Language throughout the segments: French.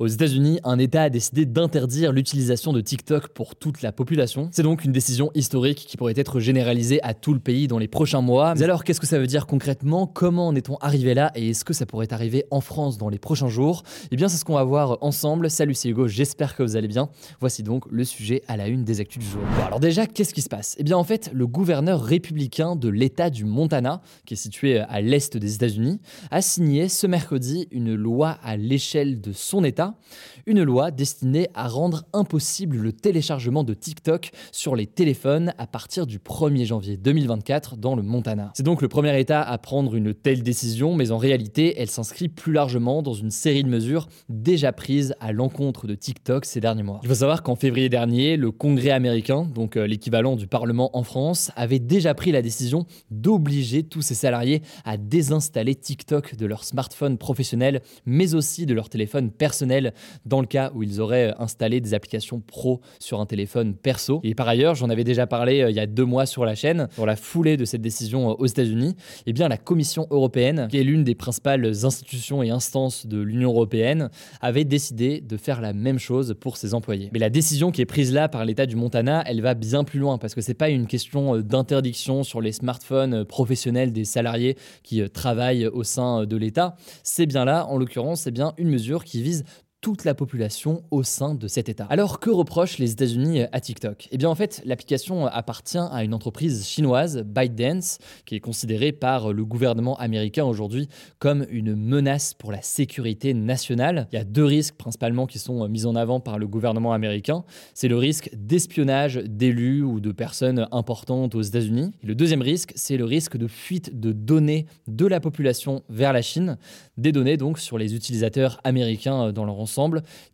Aux États-Unis, un État a décidé d'interdire l'utilisation de TikTok pour toute la population. C'est donc une décision historique qui pourrait être généralisée à tout le pays dans les prochains mois. Mais alors, qu'est-ce que ça veut dire concrètement? Comment en est-on arrivé là? Et est-ce que ça pourrait arriver en France dans les prochains jours? Eh bien, c'est ce qu'on va voir ensemble. Salut, c'est Hugo, j'espère que vous allez bien. Voici donc le sujet à la une des actus du jour. Alors déjà, qu'est-ce qui se passe? Eh bien, en fait, le gouverneur républicain de l'État du Montana, qui est situé à l'est des États-Unis, a signé ce mercredi une loi à l'échelle de son État une loi destinée à rendre impossible le téléchargement de TikTok sur les téléphones à partir du 1er janvier 2024 dans le Montana. C'est donc le premier État à prendre une telle décision, mais en réalité, elle s'inscrit plus largement dans une série de mesures déjà prises à l'encontre de TikTok ces derniers mois. Il faut savoir qu'en février dernier, le Congrès américain, donc euh, l'équivalent du Parlement en France, avait déjà pris la décision d'obliger tous ses salariés à désinstaller TikTok de leur smartphone professionnel, mais aussi de leur téléphone personnel dans le cas où ils auraient installé des applications pro sur un téléphone perso. Et par ailleurs, j'en avais déjà parlé euh, il y a deux mois sur la chaîne, dans la foulée de cette décision euh, aux États-Unis, eh bien la Commission européenne, qui est l'une des principales institutions et instances de l'Union européenne, avait décidé de faire la même chose pour ses employés. Mais la décision qui est prise là par l'État du Montana, elle va bien plus loin parce que c'est pas une question euh, d'interdiction sur les smartphones professionnels des salariés qui travaillent au sein de l'État. C'est bien là, en l'occurrence, c'est bien une mesure qui vise toute la population au sein de cet État. Alors que reprochent les États-Unis à TikTok? Eh bien en fait, l'application appartient à une entreprise chinoise, ByteDance, qui est considérée par le gouvernement américain aujourd'hui comme une menace pour la sécurité nationale. Il y a deux risques principalement qui sont mis en avant par le gouvernement américain. C'est le risque d'espionnage d'élus ou de personnes importantes aux États-Unis. Le deuxième risque, c'est le risque de fuite de données de la population vers la Chine, des données donc sur les utilisateurs américains dans leur ensemble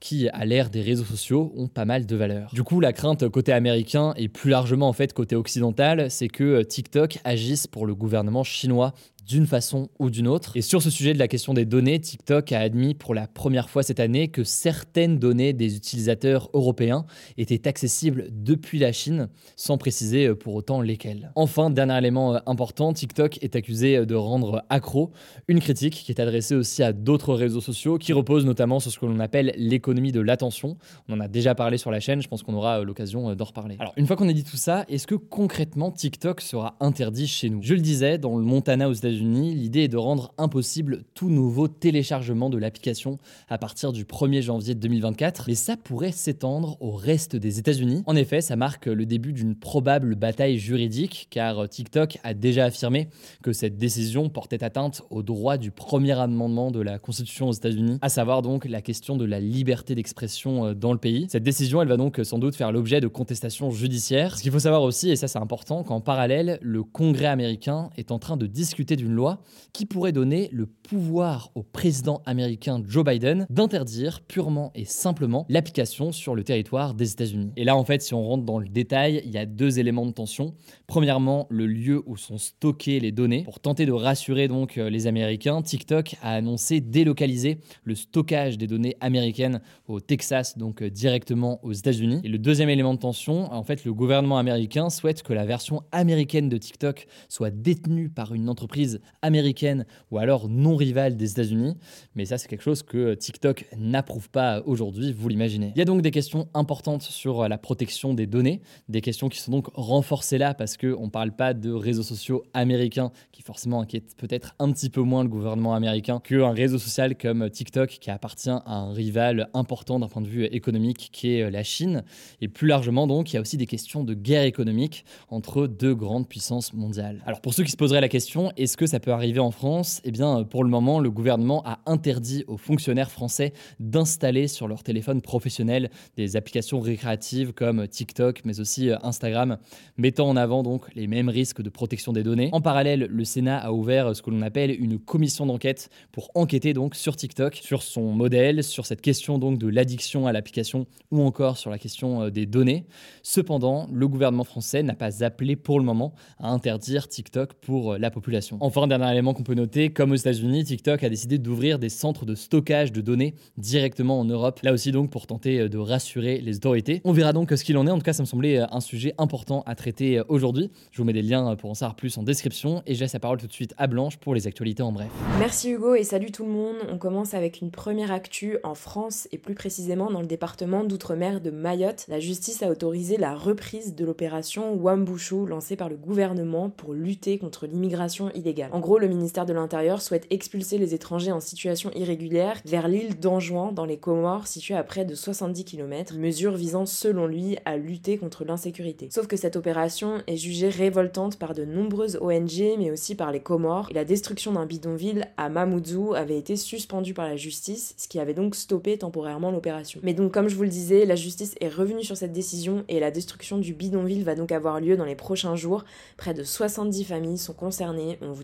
qui, à l'ère des réseaux sociaux, ont pas mal de valeur. Du coup, la crainte côté américain et plus largement en fait côté occidental, c'est que TikTok agisse pour le gouvernement chinois d'une façon ou d'une autre. Et sur ce sujet de la question des données, TikTok a admis pour la première fois cette année que certaines données des utilisateurs européens étaient accessibles depuis la Chine, sans préciser euh, pour autant lesquelles. Enfin, dernier élément euh, important, TikTok est accusé euh, de rendre accro, une critique qui est adressée aussi à d'autres réseaux sociaux qui reposent notamment sur ce que l'on appelle l'économie de l'attention. On en a déjà parlé sur la chaîne, je pense qu'on aura l'occasion d'en reparler. Alors, une fois qu'on a dit tout ça, est-ce que concrètement TikTok sera interdit chez nous? Je le disais, dans le Montana aux États-Unis, l'idée est de rendre impossible tout nouveau téléchargement de l'application à partir du 1er janvier 2024, mais ça pourrait s'étendre au reste des États-Unis. En effet, ça marque le début d'une probable bataille juridique, car TikTok a déjà affirmé que cette décision portait atteinte au droit du premier amendement de la Constitution aux États-Unis, à savoir donc la question de la liberté d'expression euh, dans le pays. Cette décision, elle va donc sans doute faire l'objet de contestations judiciaires. Ce qu'il faut savoir aussi, et ça c'est important, qu'en parallèle, le Congrès américain est en train de discuter d'une loi qui pourrait donner le pouvoir au président américain Joe Biden d'interdire purement et simplement l'application sur le territoire des États-Unis. Et là, en fait, si on rentre dans le détail, il y a deux éléments de tension. Premièrement, le lieu où sont stockées les données. Pour tenter de rassurer donc euh, les Américains, TikTok a annoncé délocaliser le stockage des données américaines au Texas, donc euh, directement aux États-Unis. Et le deuxième élément de tension, en fait, le gouvernement américain souhaite que la version américaine de TikTok soit détenue par une entreprise américaine ou alors non rivale des États-Unis. Mais ça, c'est quelque chose que TikTok n'approuve pas aujourd'hui, vous l'imaginez. Il y a donc des questions importantes sur la protection des données, des questions qui sont donc renforcées là parce qu'on ne parle pas de réseaux sociaux américains qui forcément inquiètent peut-être un petit peu moins le gouvernement américain qu'un réseau social comme TikTok qui appartient à un rival important d'un point de vue économique qui est la Chine. Et plus largement donc, il y a aussi des questions de guerre économique entre deux grandes puissances mondiales. Alors pour ceux qui se poseraient la question, est-ce que ça peut arriver en France Eh bien, pour le moment, le gouvernement a interdit aux fonctionnaires français d'installer sur leur téléphone professionnel des applications récréatives comme TikTok, mais aussi euh, Instagram, mettant en avant donc les mêmes risques de protection des données. En parallèle, le Sénat a ouvert ce que l'on appelle une commission d'enquête pour enquêter donc sur TikTok, sur son modèle, sur cette question donc de l'addiction à l'application ou encore sur la question euh, des données. Cependant, le gouvernement français n'a pas appelé pour le moment à interdire TikTok pour euh, la population. Enfin, dernier élément qu'on peut noter, comme aux États-Unis, TikTok a décidé d'ouvrir des centres de stockage de données directement en Europe, là aussi donc pour tenter euh, de rassurer les autorités. On verra donc ce qu'il en est. En tout cas, ça me semblait un sujet important à traiter aujourd'hui. Je vous mets des liens pour en savoir plus en description et je laisse la parole tout de suite à Blanche pour les actualités en bref. Merci Hugo et salut tout le monde. On commence avec une première actu en France et plus précisément dans le département d'outre-mer de Mayotte. La justice a autorisé la reprise de l'opération Wambushu lancée par le gouvernement pour lutter contre l'immigration illégale. En gros, le ministère de l'Intérieur souhaite expulser les étrangers en situation irrégulière vers l'île d'Anjouan dans les Comores située à près de 70 km, mesure visant selon lui à lutter contre l'insécurité. Sauf que cette opération est jugée révoltante par de nombreuses ONG mais aussi par les Comores et la destruction d'un bidonville à Mamoudzou avait été suspendue par la justice, ce qui avait donc stoppé temporairement l'opération. Mais donc comme je vous le disais, la justice est revenue sur cette décision et la destruction du bidonville va donc avoir lieu dans les prochains jours. Près de 70 familles sont concernées, on vous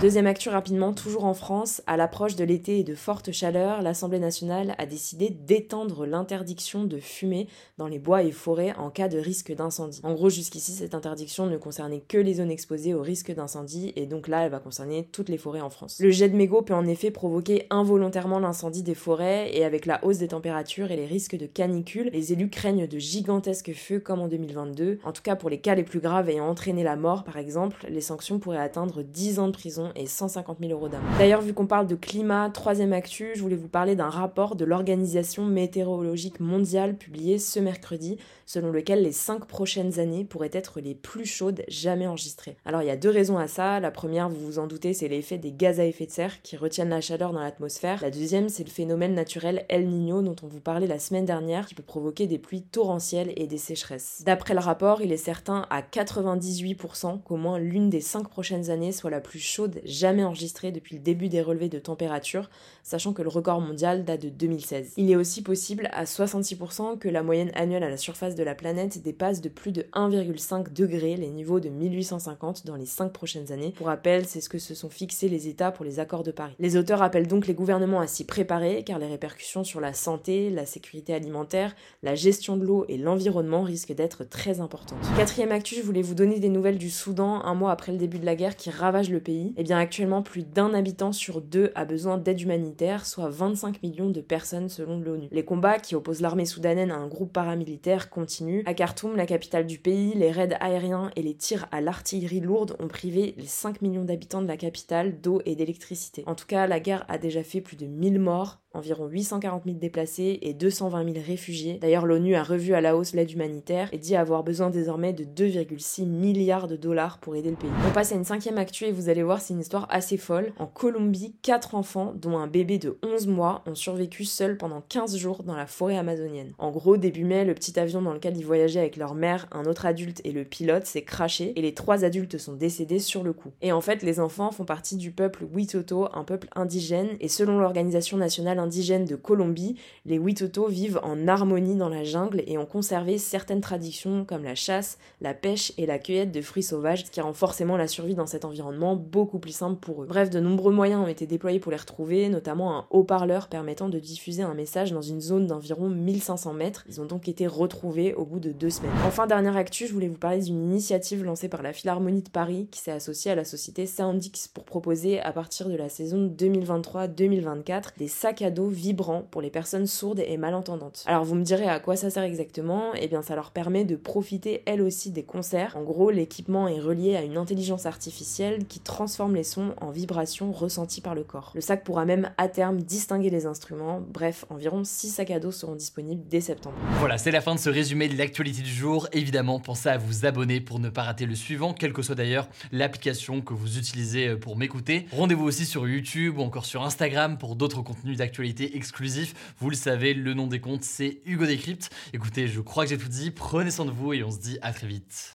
Deuxième actu rapidement, toujours en France, à l'approche de l'été et de fortes chaleurs, l'Assemblée nationale a décidé d'étendre l'interdiction de fumer dans les bois et forêts en cas de risque d'incendie. En gros, jusqu'ici, cette interdiction ne concernait que les zones exposées au risque d'incendie et donc là, elle va concerner toutes les forêts en France. Le jet de mégots peut en effet provoquer involontairement l'incendie des forêts et avec la hausse des températures et les risques de canicule, les élus craignent de gigantesques feux comme en 2022. En tout cas, pour les cas les plus graves ayant entraîné la mort, par exemple, les sanctions pourraient atteindre 10 ans de prison et 150 000 euros d'amende. D'ailleurs, vu qu'on parle de climat, troisième actu, je voulais vous parler d'un rapport de l'Organisation météorologique mondiale publié ce mercredi, selon lequel les 5 prochaines années pourraient être les plus chaudes jamais enregistrées. Alors, il y a deux raisons à ça. La première, vous vous en doutez, c'est l'effet des gaz à effet de serre qui retiennent la chaleur dans l'atmosphère. La deuxième, c'est le phénomène naturel El Niño dont on vous parlait la semaine dernière qui peut provoquer des pluies torrentielles et des sécheresses. D'après le rapport, il est certain à 98% qu'au moins l'une des 5 prochaines années soit la plus chaude jamais enregistrée depuis le début des relevés de température, sachant que le record mondial date de 2016. Il est aussi possible à 66% que la moyenne annuelle à la surface de la planète dépasse de plus de 1,5 degré les niveaux de 1850 dans les 5 prochaines années. Pour rappel, c'est ce que se sont fixés les États pour les accords de Paris. Les auteurs appellent donc les gouvernements à s'y préparer car les répercussions sur la santé, la sécurité alimentaire, la gestion de l'eau et l'environnement risquent d'être très importantes. Quatrième actu, je voulais vous donner des nouvelles du Soudan un mois après le début de la guerre qui ravage le pays. Et eh bien actuellement, plus d'un habitant sur deux a besoin d'aide humanitaire, soit 25 millions de personnes selon l'ONU. Les combats qui opposent l'armée soudanaise à un groupe paramilitaire continuent. À Khartoum, la capitale du pays, les raids aériens et les tirs à l'artillerie lourde ont privé les 5 millions d'habitants de la capitale d'eau et d'électricité. En tout cas, la guerre a déjà fait plus de 1000 morts environ 840 000 déplacés et 220 000 réfugiés. D'ailleurs, l'ONU a revu à la hausse l'aide humanitaire et dit avoir besoin désormais de 2,6 milliards de dollars pour aider le pays. On passe à une cinquième actu vous allez voir, c'est une histoire assez folle. En Colombie, 4 enfants, dont un bébé de 11 mois, ont survécu seuls pendant 15 jours dans la forêt amazonienne. En gros, début mai, le petit avion dans lequel ils voyageaient avec leur mère, un autre adulte et le pilote s'est craché et les trois adultes sont décédés sur le coup. Et en fait, les enfants font partie du peuple Witoto, un peuple indigène, et selon l'Organisation nationale indigènes de Colombie, les Witoto vivent en harmonie dans la jungle et ont conservé certaines traditions comme la chasse, la pêche et la cueillette de fruits sauvages, ce qui rend forcément la survie dans cet environnement beaucoup plus simple pour eux. Bref, de nombreux moyens ont été déployés pour les retrouver, notamment un haut-parleur permettant de diffuser un message dans une zone d'environ 1500 mètres. Ils ont donc été retrouvés au bout de deux semaines. Enfin, dernière actu, je voulais vous parler d'une initiative lancée par la Philharmonie de Paris qui s'est associée à la société Soundix pour proposer à partir de la saison 2023-2024 des sacs à vibrant pour les personnes sourdes et malentendantes. Alors vous me direz à quoi ça sert exactement? Eh bien ça leur permet de profiter elles aussi des concerts. En gros, l'équipement est relié à une intelligence artificielle qui transforme les sons en vibrations ressenties par le corps. Le sac pourra même à terme distinguer les instruments. Bref, environ 6 sacs à dos seront disponibles dès septembre. Voilà, c'est la fin de ce résumé de l'actualité du jour. Évidemment, pensez à vous abonner pour ne pas rater le suivant, quelle que soit d'ailleurs l'application que vous utilisez pour m'écouter. Rendez-vous aussi sur YouTube ou encore sur Instagram pour d'autres contenus d'actualité exclusif. Vous le savez, le nom des comptes, c'est Hugo Décrypte. Écoutez, je crois que j'ai tout dit. Prenez soin de vous et on se dit à très vite.